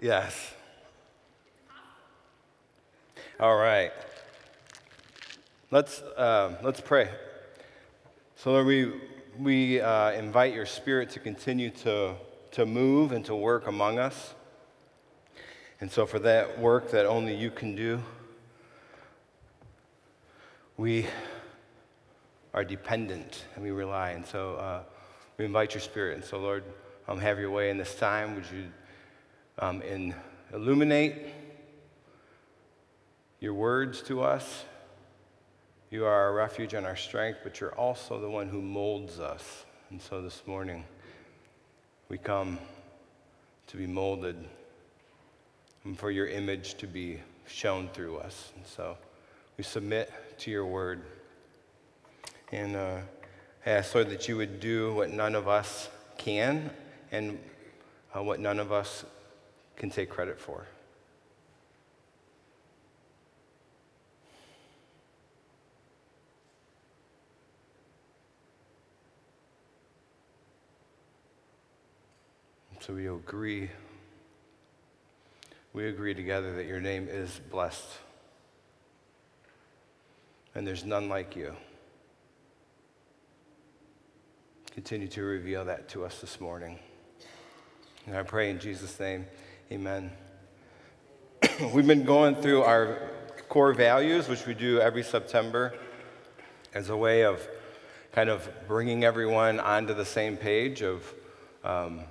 Yes. All right. Let's, uh, let's pray. So, Lord, we, we uh, invite your spirit to continue to, to move and to work among us. And so, for that work that only you can do, we are dependent and we rely. And so, uh, we invite your spirit. And so, Lord, um, have your way in this time. Would you um, in illuminate your words to us? You are our refuge and our strength, but you're also the one who molds us. And so this morning, we come to be molded and for your image to be shown through us. And so we submit to your word. And uh, ask, Lord, that you would do what none of us can and uh, what none of us can take credit for. So we agree. We agree together that your name is blessed. And there's none like you. Continue to reveal that to us this morning. And I pray in Jesus' name, amen. We've been going through our core values, which we do every September, as a way of kind of bringing everyone onto the same page of um,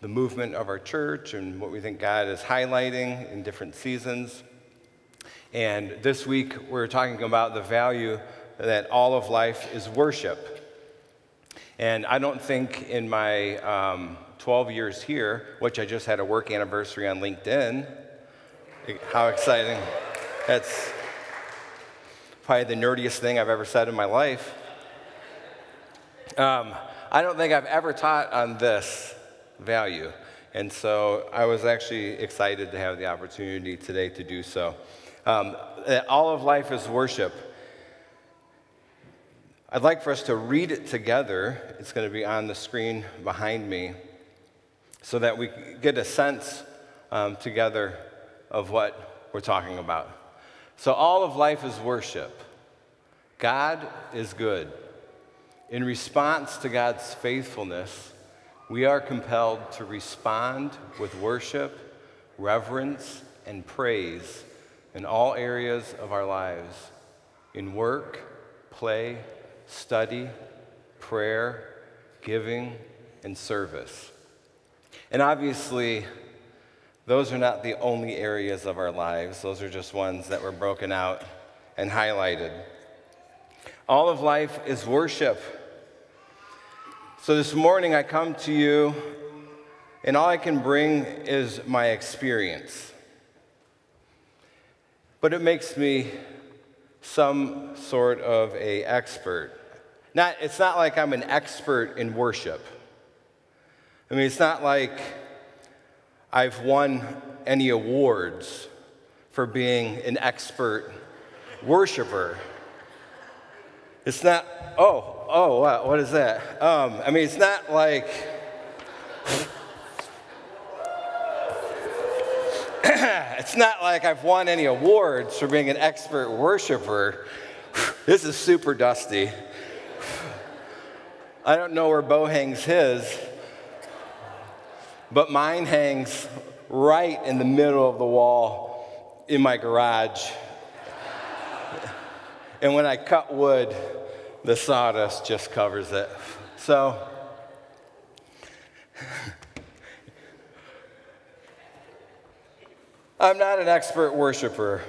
the movement of our church and what we think God is highlighting in different seasons. And this week, we're talking about the value that all of life is worship. And I don't think in my um, 12 years here, which I just had a work anniversary on LinkedIn, how exciting. That's probably the nerdiest thing I've ever said in my life. Um, I don't think I've ever taught on this value. And so I was actually excited to have the opportunity today to do so. Um, all of life is worship. I'd like for us to read it together. It's going to be on the screen behind me so that we get a sense um, together of what we're talking about. So, all of life is worship. God is good. In response to God's faithfulness, we are compelled to respond with worship, reverence, and praise in all areas of our lives in work, play, study, prayer, giving, and service. And obviously, those are not the only areas of our lives, those are just ones that were broken out and highlighted. All of life is worship. So this morning I come to you, and all I can bring is my experience. But it makes me some sort of a expert. Not, it's not like I'm an expert in worship. I mean, it's not like I've won any awards for being an expert worshiper. It's not, oh, oh, what, what is that? Um, I mean, it's not like, it's not like I've won any awards for being an expert worshiper. This is super dusty. I don't know where Bo hangs his but mine hangs right in the middle of the wall in my garage. and when I cut wood, the sawdust just covers it. So, I'm not an expert worshiper.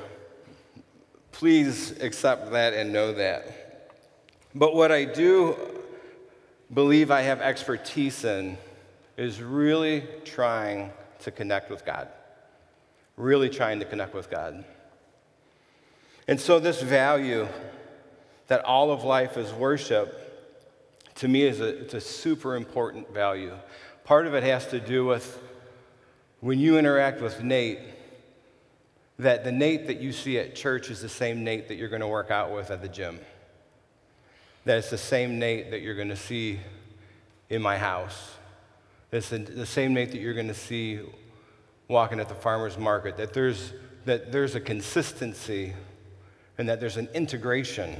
Please accept that and know that. But what I do believe I have expertise in is really trying to connect with God. Really trying to connect with God. And so, this value that all of life is worship, to me, is a, it's a super important value. Part of it has to do with when you interact with Nate, that the Nate that you see at church is the same Nate that you're going to work out with at the gym. That it's the same Nate that you're going to see in my house it's the, same Nate that you're going to see walking at the farmer's market, that there's, that there's a consistency and that there's an integration,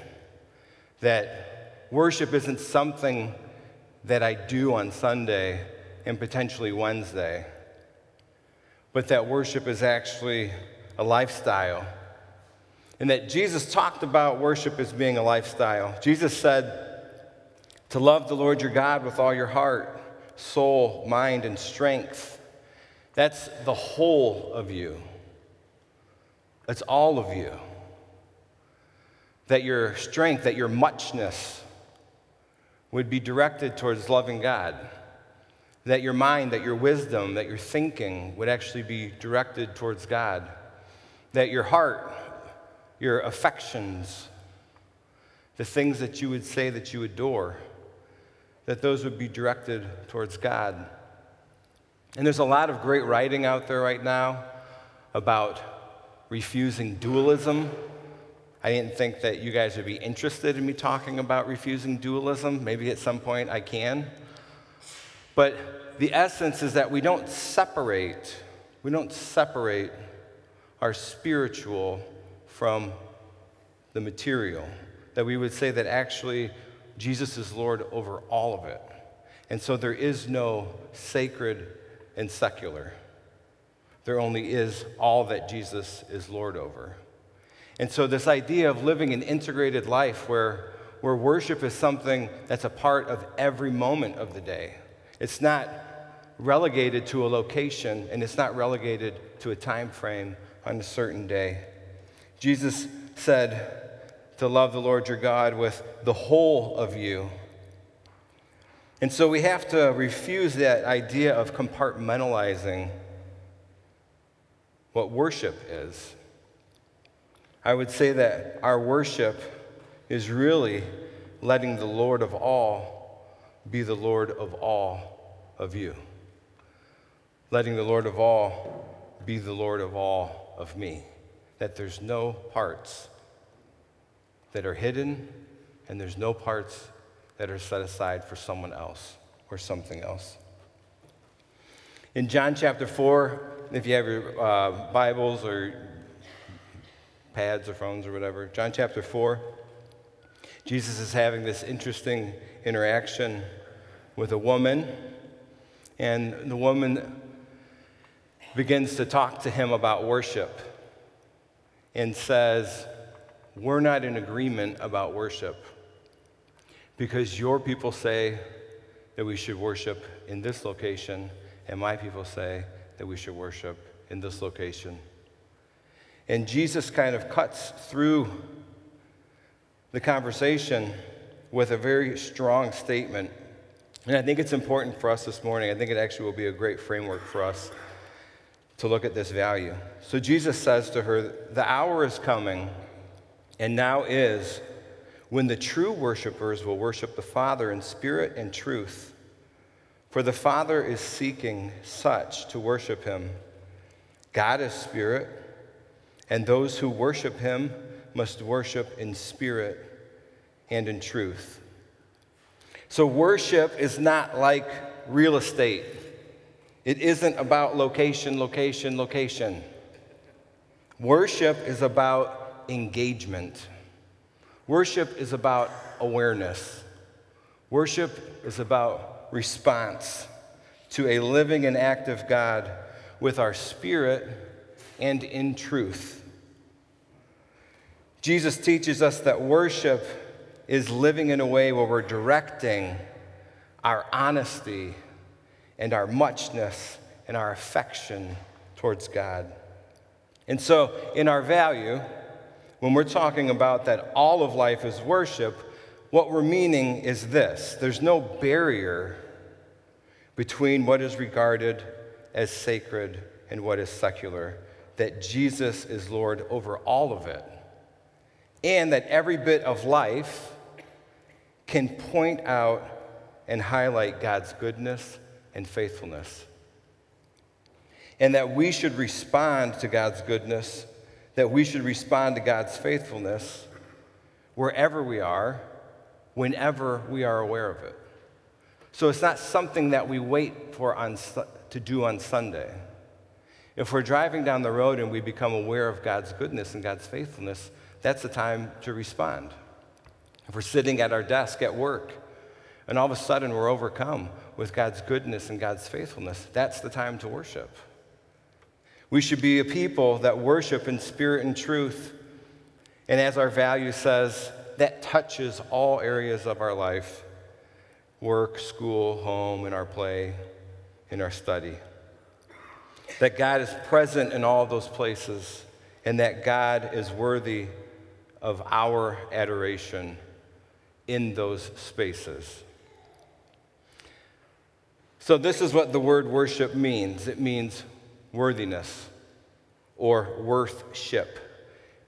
that worship isn't something that I do on Sunday and potentially Wednesday, but that worship is actually a lifestyle. And that Jesus talked about worship as being a lifestyle. Jesus said to love the Lord your God with all your heart, soul, mind, and strength. That's the whole of you. That's all of you. That your strength, that your muchness would be directed towards loving God. That your mind, that your wisdom, that your thinking would actually be directed towards God. That your heart, your affections, the things that you would say that you adore, that those would be directed towards God. And there's a lot of great writing out there right now about refusing dualism. I didn't think that you guys would be interested in me talking about refusing dualism. Maybe at some point I can. But the essence is that we don't separate, we don't separate our spiritual from the material. That we would say that actually Jesus is Lord over all of it. And so there is no sacred and secular. There only is all that Jesus is Lord over. And so, this idea of living an integrated life where, where worship is something that's a part of every moment of the day, it's not relegated to a location and it's not relegated to a time frame on a certain day. Jesus said to love the Lord your God with the whole of you and so we have to refuse that idea of compartmentalizing what worship is. I would say that our worship is really letting the Lord of all be the Lord of all of you. Letting the Lord of all be the Lord of all of me. That there's no parts that are hidden and there's no parts that are set aside for someone else or something else. In John chapter 4, if you have your uh, Bibles or pads or phones or whatever, John chapter 4, Jesus is having this interesting interaction with a woman, and the woman begins to talk to him about worship and says, We're not in agreement about worship because your people say that we should worship in this location, and my people say that we should worship in this location. And Jesus kind of cuts through the conversation with a very strong statement. And I think it's important for us this morning. I think it actually will be a great framework for us to look at this value. So Jesus says to her, The hour is coming, and now is when the true worshipers will worship the Father in spirit and truth. For the Father is seeking such to worship him. God is spirit, and those who worship him must worship in spirit and in truth. So, worship is not like real estate. It isn't about location, location, location. Worship is about engagement. Worship is about awareness. Worship is about response to a living and active God with our spirit and in truth. Jesus teaches us that worship is living in a way where we're directing our honesty and our muchness and our affection towards God. And so, in our value, when we're talking about that all of life is worship, what we're meaning is this there's no barrier between what is regarded as sacred and what is secular, that Jesus is Lord over all of it, and that every bit of life can point out and highlight God's goodness and faithfulness. And that we should respond to God's goodness that we should respond to God's faithfulness wherever we are, whenever we are aware of it. So it's not something that we wait for on, to do on Sunday. If we're driving down the road and we become aware of God's goodness and God's faithfulness, that's the time to respond. If we're sitting at our desk at work and all of a sudden we're overcome with God's goodness and God's faithfulness, that's the time to worship. We should be a people that worship in spirit and truth. And as our value says, that touches all areas of our life work, school, home, in our play, in our study. That God is present in all those places, and that God is worthy of our adoration in those spaces. So, this is what the word worship means it means worthiness or worthship,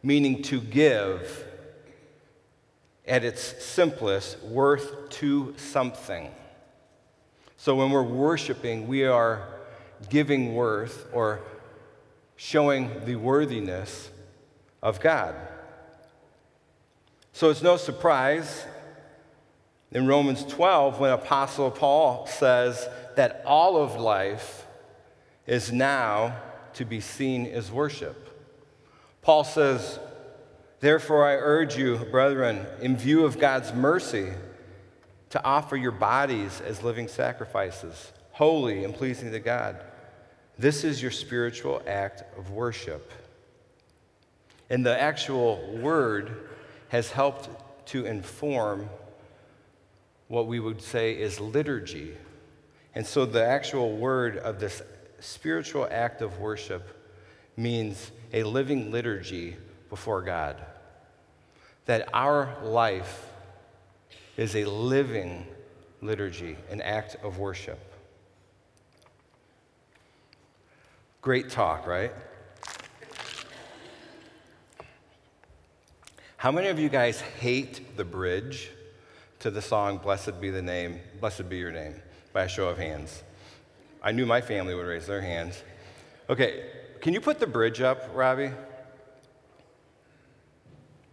meaning to give at its simplest, worth to something. So, when we're worshiping, we are giving worth or showing the worthiness of God. So, it's no surprise in Romans 12 when Apostle Paul says that all of life is now to be seen as worship. Paul says, Therefore, I urge you, brethren, in view of God's mercy, to offer your bodies as living sacrifices, holy and pleasing to God. This is your spiritual act of worship. And the actual word has helped to inform what we would say is liturgy. And so the actual word of this spiritual act of worship means a living liturgy before God. That our life is a living liturgy, an act of worship. Great talk, right? How many of you guys hate the bridge to the song Blessed Be the Name, Blessed Be Your Name, by a show of hands? I knew my family would raise their hands. Okay, can you put the bridge up, Robbie?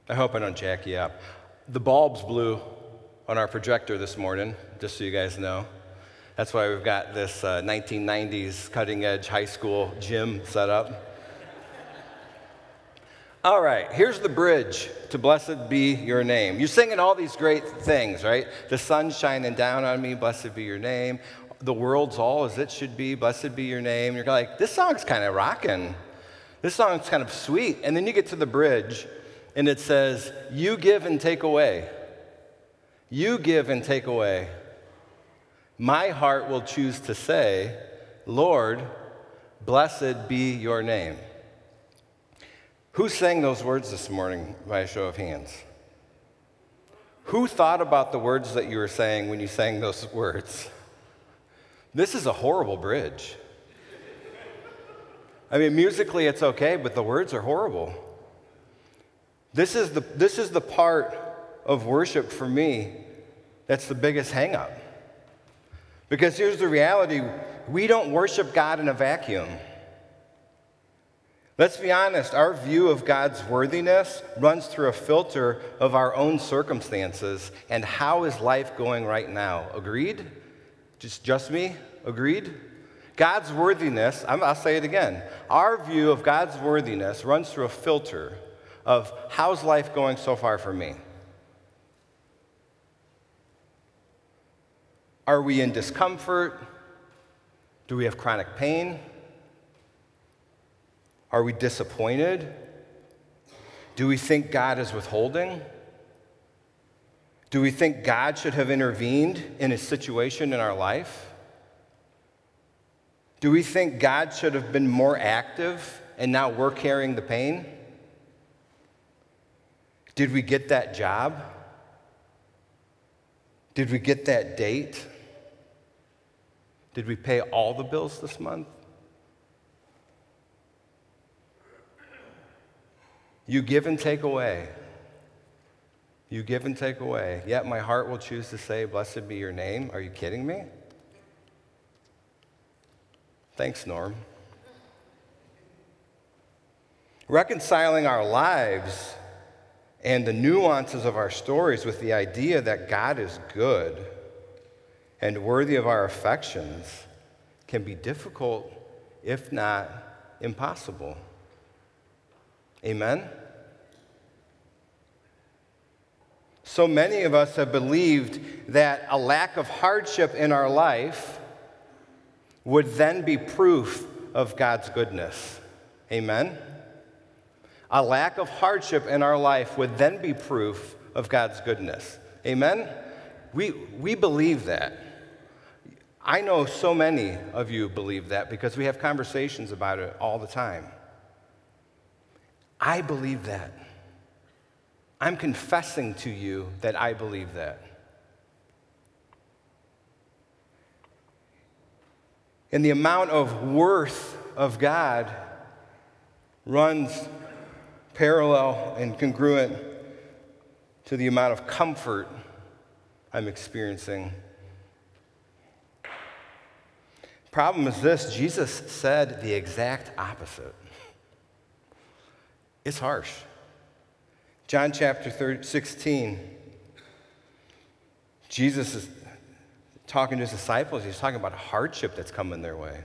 I hope I don't jack you up. The bulbs blew on our projector this morning, just so you guys know. That's why we've got this uh, 1990s cutting edge high school gym set up. All right, here's the bridge to Blessed Be Your Name. You're singing all these great things, right? The sun's shining down on me, blessed be your name the world's all as it should be. Blessed be your name. You're like, this song's kind of rocking. This song's kind of sweet. And then you get to the bridge and it says, You give and take away. You give and take away. My heart will choose to say, Lord, blessed be your name. Who sang those words this morning by a show of hands? Who thought about the words that you were saying when you sang those words? This is a horrible bridge. I mean, musically it's okay, but the words are horrible. This is the, this is the part of worship for me that's the biggest hangup. Because here's the reality we don't worship God in a vacuum. Let's be honest, our view of God's worthiness runs through a filter of our own circumstances and how is life going right now. Agreed? Just, just me? Agreed? God's worthiness, I'll say it again. Our view of God's worthiness runs through a filter of how's life going so far for me? Are we in discomfort? Do we have chronic pain? Are we disappointed? Do we think God is withholding? Do we think God should have intervened in a situation in our life? Do we think God should have been more active and now we're carrying the pain? Did we get that job? Did we get that date? Did we pay all the bills this month? You give and take away. You give and take away. Yet my heart will choose to say, Blessed be your name. Are you kidding me? Thanks, Norm. Reconciling our lives and the nuances of our stories with the idea that God is good and worthy of our affections can be difficult, if not impossible. Amen? So many of us have believed that a lack of hardship in our life would then be proof of God's goodness. Amen? A lack of hardship in our life would then be proof of God's goodness. Amen? We, we believe that. I know so many of you believe that because we have conversations about it all the time. I believe that. I'm confessing to you that I believe that. And the amount of worth of God runs parallel and congruent to the amount of comfort I'm experiencing. Problem is this Jesus said the exact opposite. It's harsh. John chapter 16, Jesus is talking to his disciples. He's talking about hardship that's coming their way.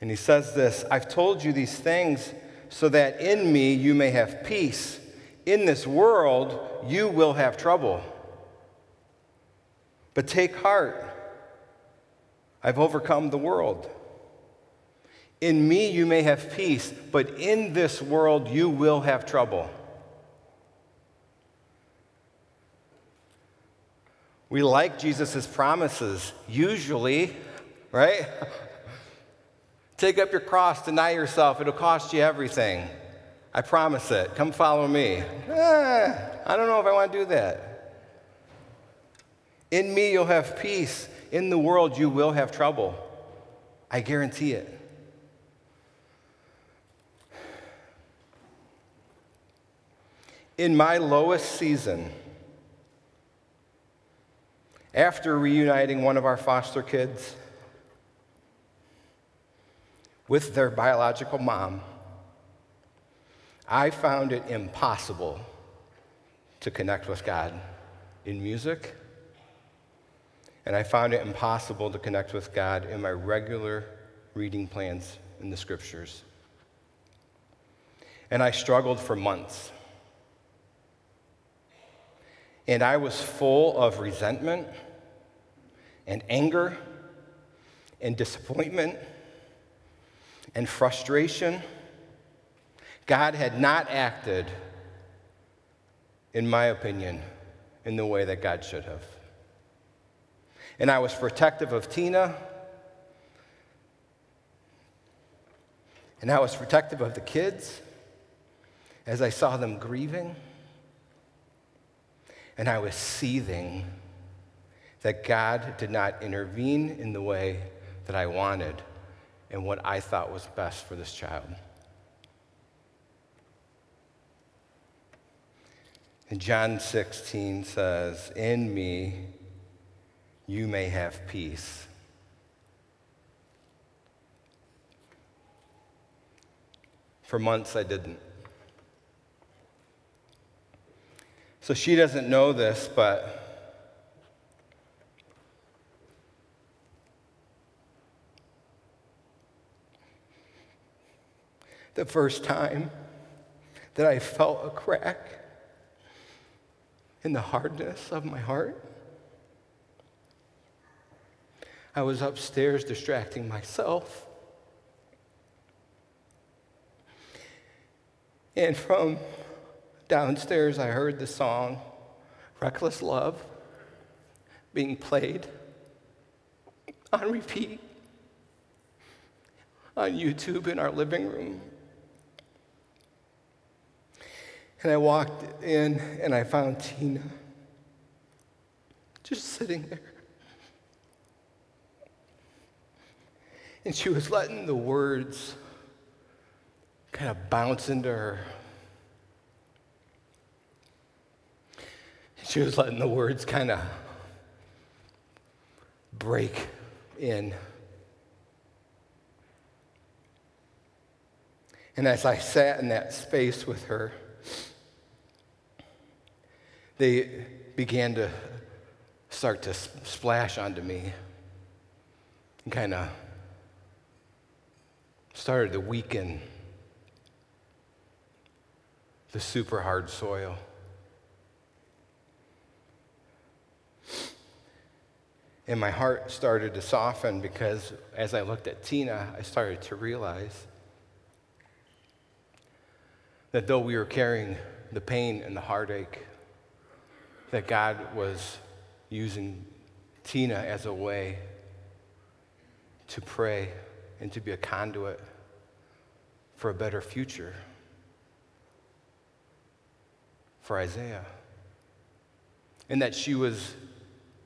And he says this I've told you these things so that in me you may have peace. In this world you will have trouble. But take heart, I've overcome the world. In me you may have peace, but in this world you will have trouble. We like Jesus' promises, usually, right? Take up your cross, deny yourself, it'll cost you everything. I promise it. Come follow me. Eh, I don't know if I want to do that. In me, you'll have peace. In the world, you will have trouble. I guarantee it. In my lowest season, after reuniting one of our foster kids with their biological mom, I found it impossible to connect with God in music, and I found it impossible to connect with God in my regular reading plans in the scriptures. And I struggled for months. And I was full of resentment and anger and disappointment and frustration. God had not acted, in my opinion, in the way that God should have. And I was protective of Tina. And I was protective of the kids as I saw them grieving. And I was seething that God did not intervene in the way that I wanted and what I thought was best for this child. And John 16 says, In me you may have peace. For months I didn't. So she doesn't know this, but the first time that I felt a crack in the hardness of my heart, I was upstairs distracting myself. And from downstairs, I heard the song Reckless Love being played on repeat on YouTube in our living room. And I walked in and I found Tina just sitting there. And she was letting the words kind of bounce into her She was letting the words kind of break in. And as I sat in that space with her, they began to start to splash onto me and kind of started to weaken the super hard soil. And my heart started to soften because as I looked at Tina, I started to realize that though we were carrying the pain and the heartache, that God was using Tina as a way to pray and to be a conduit for a better future for Isaiah. And that she was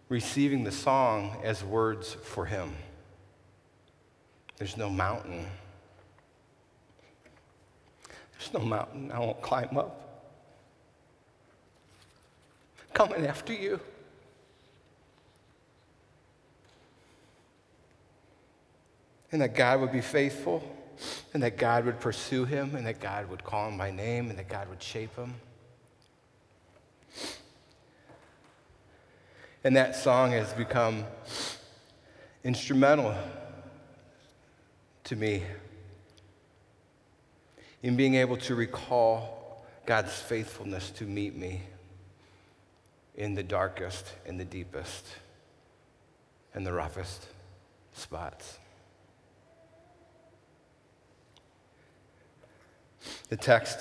receiving the song as words for him. There's no mountain. There's no mountain I won't climb up. Coming after you. And that God would be faithful, and that God would pursue him, and that God would call him by name, and that God would shape him. And that song has become instrumental to me in being able to recall God's faithfulness to meet me in the darkest and the deepest and the roughest spots. The text,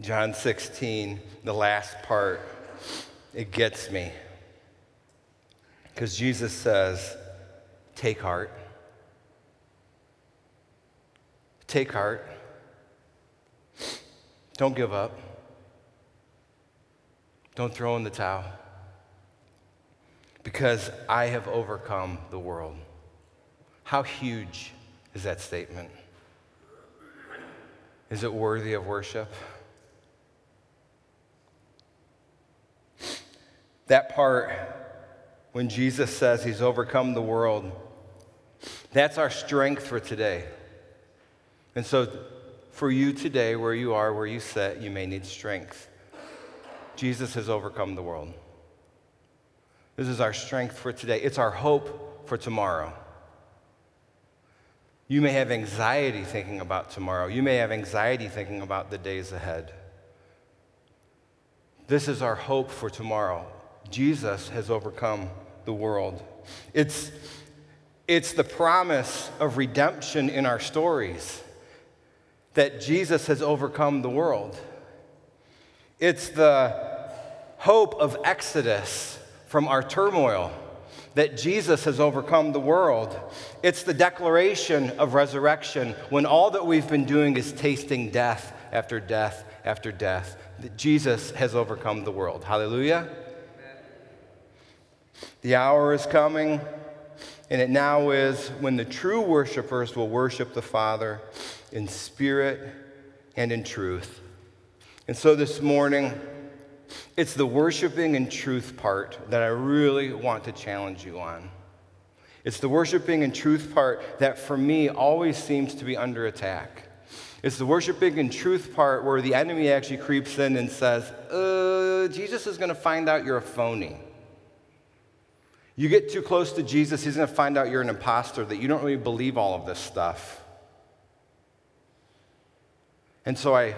John 16, the last part it gets me. Because Jesus says, Take heart. Take heart. Don't give up. Don't throw in the towel. Because I have overcome the world. How huge is that statement? Is it worthy of worship? That part, when Jesus says he's overcome the world, that's our strength for today. And so, for you today, where you are, where you sit, you may need strength. Jesus has overcome the world. This is our strength for today. It's our hope for tomorrow. You may have anxiety thinking about tomorrow. You may have anxiety thinking about the days ahead. This is our hope for tomorrow. Jesus has overcome the world. It's, it's the promise of redemption in our stories that Jesus has overcome the world. It's the hope of exodus from our turmoil that Jesus has overcome the world. It's the declaration of resurrection when all that we've been doing is tasting death after death after death. That Jesus has overcome the world. Hallelujah. The hour is coming, and it now is when the true worshipers will worship the Father in spirit and in truth. And so this morning, it's the worshiping in truth part that I really want to challenge you on. It's the worshiping in truth part that for me always seems to be under attack. It's the worshiping in truth part where the enemy actually creeps in and says, uh, Jesus is going to find out you're a phony. You get too close to Jesus, he's going to find out you're an imposter, that you don't really believe all of this stuff. And so I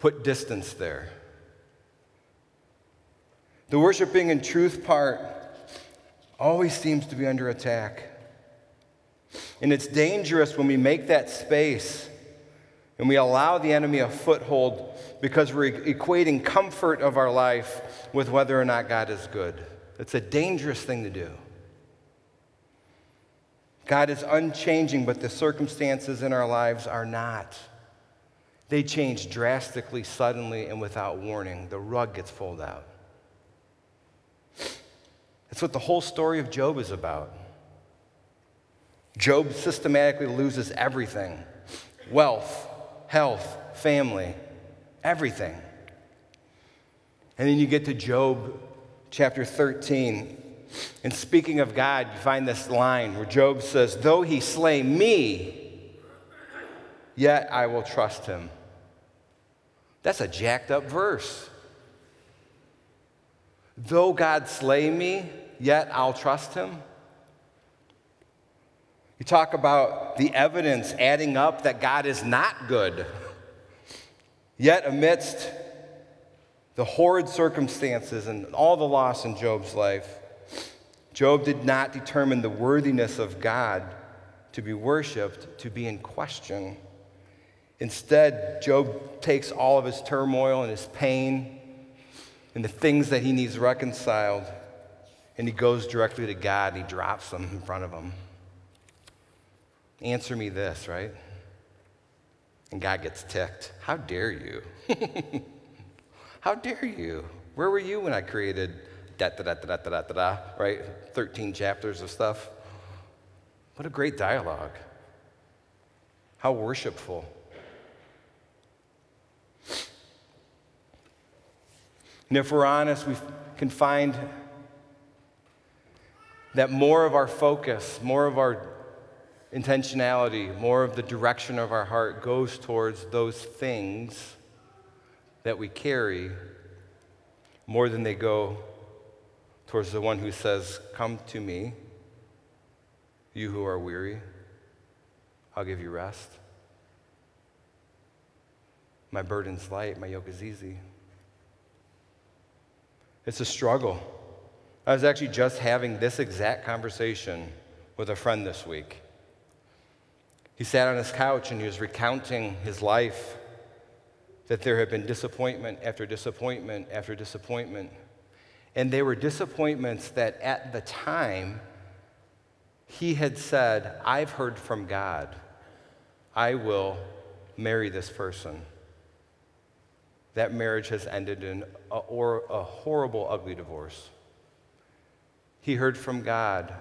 put distance there. The worshiping in truth part always seems to be under attack. And it's dangerous when we make that space and we allow the enemy a foothold because we're equating comfort of our life with whether or not God is good. It's a dangerous thing to do. God is unchanging, but the circumstances in our lives are not. They change drastically, suddenly, and without warning. The rug gets pulled out. That's what the whole story of Job is about. Job systematically loses everything wealth, health, family, everything. And then you get to Job chapter 13. And speaking of God, you find this line where Job says, Though he slay me, yet I will trust him. That's a jacked up verse. Though God slay me, yet I'll trust him. You talk about the evidence adding up that God is not good. Yet, amidst the horrid circumstances and all the loss in Job's life, Job did not determine the worthiness of God to be worshiped to be in question. Instead, Job takes all of his turmoil and his pain and the things that he needs reconciled, and he goes directly to God and he drops them in front of him. Answer me this, right? And God gets ticked. How dare you? How dare you? Where were you when I created da da da da da da da da, right? 13 chapters of stuff. What a great dialogue. How worshipful. And if we're honest, we can find that more of our focus, more of our intentionality, more of the direction of our heart goes towards those things that we carry more than they go towards the one who says, Come to me, you who are weary, I'll give you rest. My burden's light, my yoke is easy. It's a struggle. I was actually just having this exact conversation with a friend this week. He sat on his couch and he was recounting his life that there had been disappointment after disappointment after disappointment. And they were disappointments that at the time he had said, I've heard from God. I will marry this person. That marriage has ended in a, or a horrible, ugly divorce. He heard from God,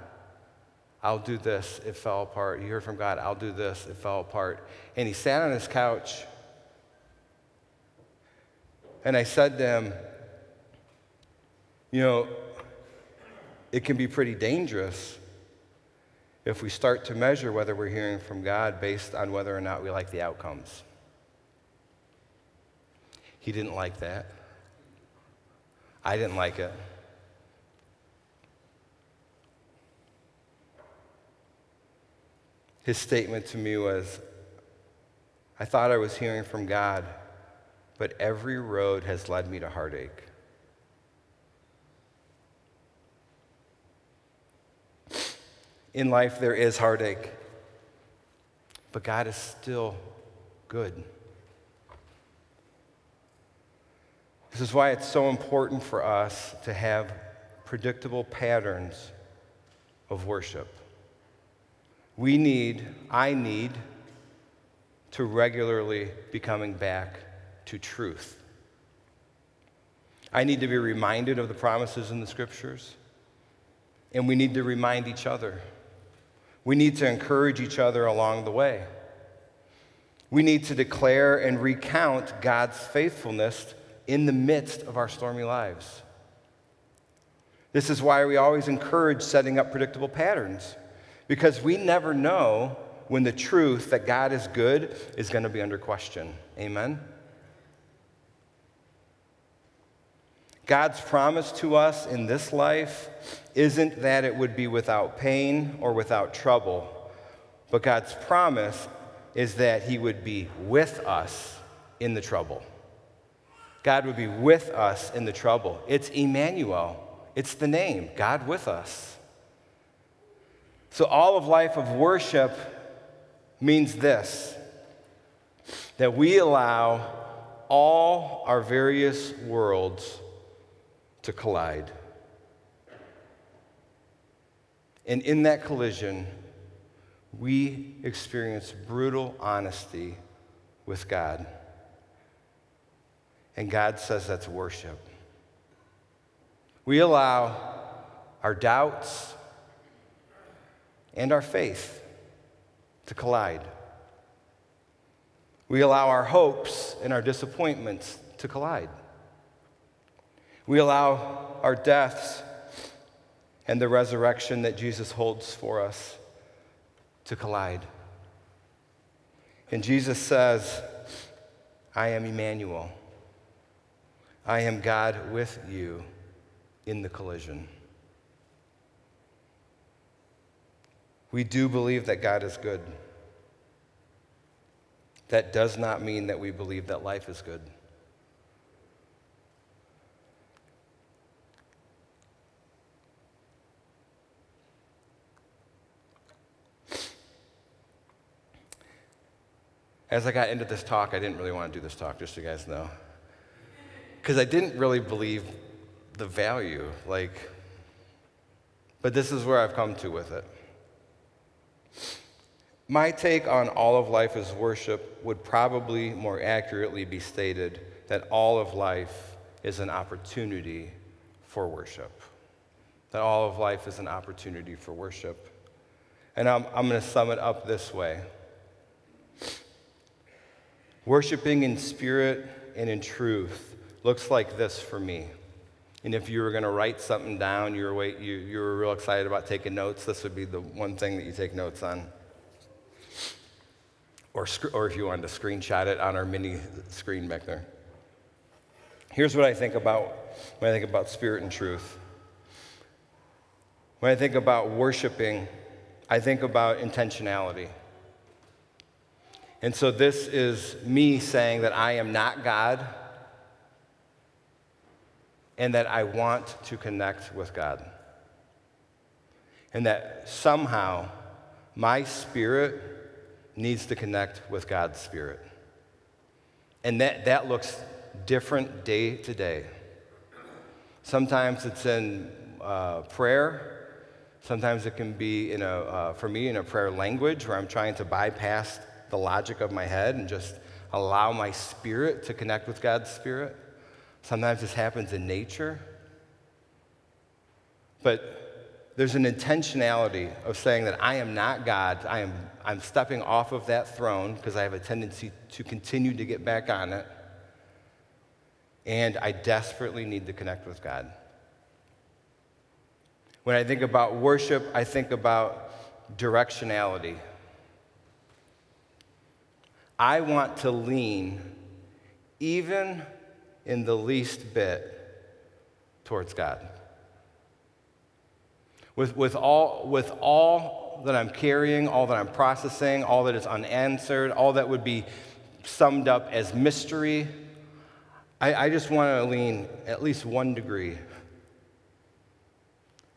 I'll do this, it fell apart. He heard from God, I'll do this, it fell apart. And he sat on his couch. And I said to him, You know, it can be pretty dangerous if we start to measure whether we're hearing from God based on whether or not we like the outcomes. He didn't like that. I didn't like it. His statement to me was I thought I was hearing from God, but every road has led me to heartache. In life, there is heartache, but God is still good. This is why it's so important for us to have predictable patterns of worship. We need, I need, to regularly be coming back to truth. I need to be reminded of the promises in the scriptures, and we need to remind each other. We need to encourage each other along the way. We need to declare and recount God's faithfulness in the midst of our stormy lives. This is why we always encourage setting up predictable patterns, because we never know when the truth that God is good is going to be under question. Amen? God's promise to us in this life isn't that it would be without pain or without trouble, but God's promise is that He would be with us in the trouble. God would be with us in the trouble. It's Emmanuel, it's the name, God with us. So, all of life of worship means this that we allow all our various worlds to collide. And in that collision, we experience brutal honesty with God. And God says that's worship. We allow our doubts and our faith to collide. We allow our hopes and our disappointments to collide. We allow our deaths and the resurrection that Jesus holds for us to collide. And Jesus says, I am Emmanuel. I am God with you in the collision. We do believe that God is good. That does not mean that we believe that life is good. As I got into this talk, I didn't really want to do this talk, just so you guys know. Because I didn't really believe the value. Like, but this is where I've come to with it. My take on all of life as worship would probably more accurately be stated that all of life is an opportunity for worship. That all of life is an opportunity for worship. And I'm, I'm going to sum it up this way Worshiping in spirit and in truth looks like this for me. And if you were going to write something down, you were, you, you were real excited about taking notes, this would be the one thing that you take notes on. Or, or if you wanted to screenshot it on our mini screen back there. Here's what I think about when I think about spirit and truth. When I think about worshiping, I think about intentionality. And so this is me saying that I am not God and that I want to connect with God. And that somehow my spirit needs to connect with God's spirit. And that, that looks different day to day. Sometimes it's in uh, prayer. Sometimes it can be in a, uh, for me, in a prayer language where I'm trying to bypass the logic of my head and just allow my spirit to connect with God's spirit. Sometimes this happens in nature. But there's an intentionality of saying that I am not God. I am, I'm stepping off of that throne because I have a tendency to continue to get back on it. And I desperately need to connect with God. When I think about worship, I think about directionality. I want to lean, even in the least bit, towards God. With, with, all, with all that I'm carrying, all that I'm processing, all that is unanswered, all that would be summed up as mystery, I, I just want to lean at least one degree,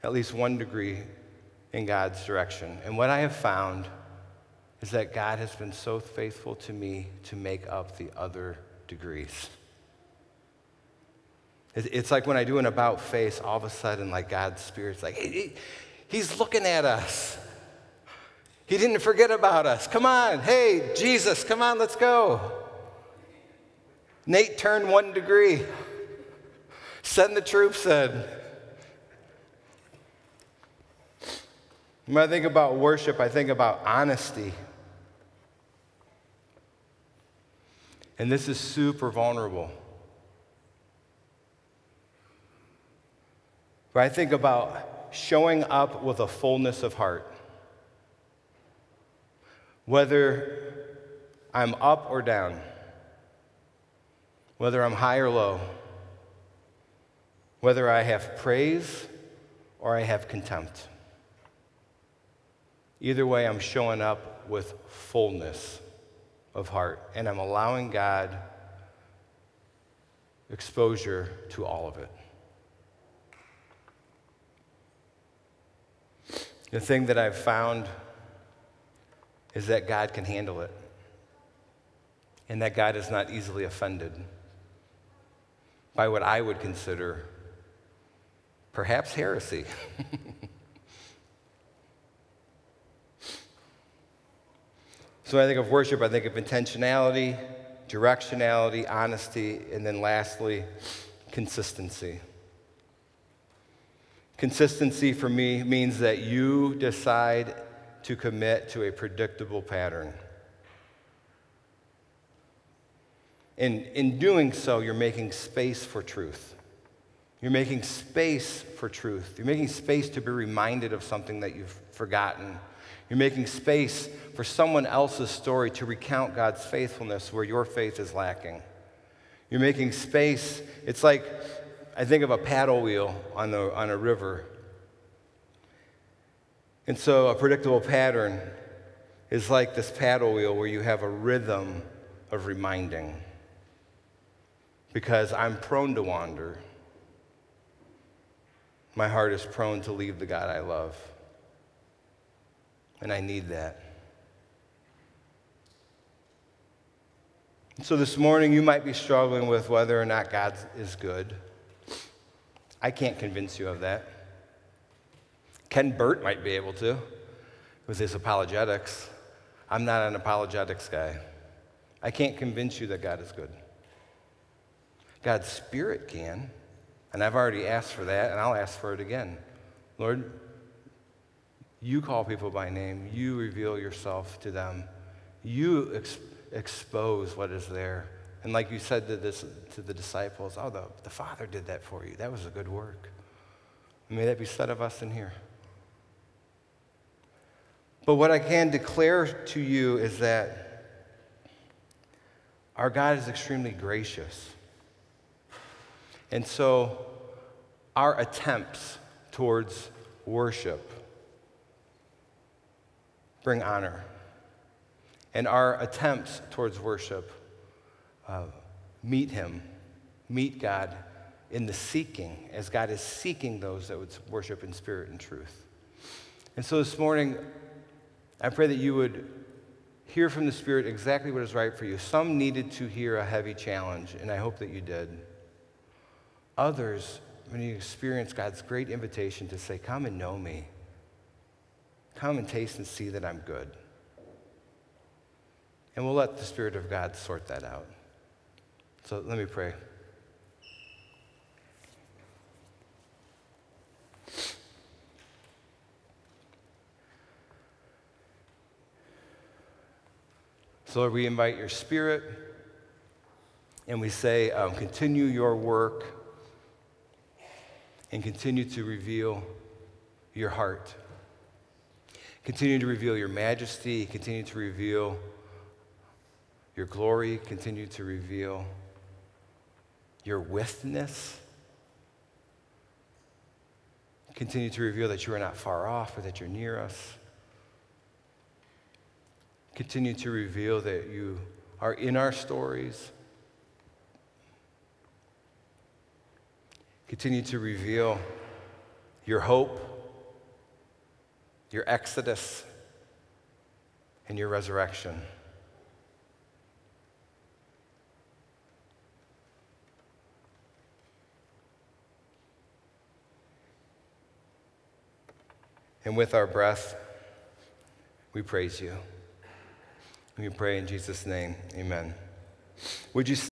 at least one degree in God's direction. And what I have found is that God has been so faithful to me to make up the other degrees. It's like when I do an about face, all of a sudden, like God's Spirit's like, hey, He's looking at us. He didn't forget about us. Come on. Hey, Jesus, come on, let's go. Nate turned one degree. Send the troops in. When I think about worship, I think about honesty. And this is super vulnerable. But I think about showing up with a fullness of heart. Whether I'm up or down, whether I'm high or low, whether I have praise or I have contempt. Either way, I'm showing up with fullness of heart, and I'm allowing God exposure to all of it. The thing that I've found is that God can handle it, and that God is not easily offended by what I would consider perhaps heresy. So when I think of worship, I think of intentionality, directionality, honesty, and then lastly, consistency. Consistency for me means that you decide to commit to a predictable pattern. In, in doing so, you're making space for truth. You're making space for truth. You're making space to be reminded of something that you've forgotten you're making space for someone else's story to recount God's faithfulness where your faith is lacking. You're making space. It's like I think of a paddle wheel on, the, on a river. And so a predictable pattern is like this paddle wheel where you have a rhythm of reminding. Because I'm prone to wander. My heart is prone to leave the God I love. And I need that. So this morning, you might be struggling with whether or not God is good. I can't convince you of that. Ken Burt might be able to with his apologetics. I'm not an apologetics guy. I can't convince you that God is good. God's Spirit can, and I've already asked for that, and I'll ask for it again. Lord, you call people by name, you reveal yourself to them, you ex- expose what is there. And like you said to, this, to the disciples, oh, the, the Father did that for you. That was a good work. may that be said of us in here. But what I can declare to you is that our God is extremely gracious. And so our attempts towards worship bring honor. And our attempts towards worship uh, meet Him, meet God in the seeking, as God is seeking those that would worship in spirit and truth. And so this morning, I pray that you would hear from the Spirit exactly what is right for you. Some needed to hear a heavy challenge, and I hope that you did. Others, when you experience God's great invitation to say, Come and know me, come and taste and see that I'm good. And we'll let the Spirit of God sort that out. So let me pray. So, Lord, we invite your spirit and we say, um, continue your work and continue to reveal your heart. Continue to reveal your majesty, continue to reveal your glory, continue to reveal your withness. Continue to reveal that you are not far off, but that you're near us. Continue to reveal that you are in our stories. Continue to reveal your hope, your exodus, and your resurrection. And with our breath, we praise you. We pray in Jesus' name. Amen. Would you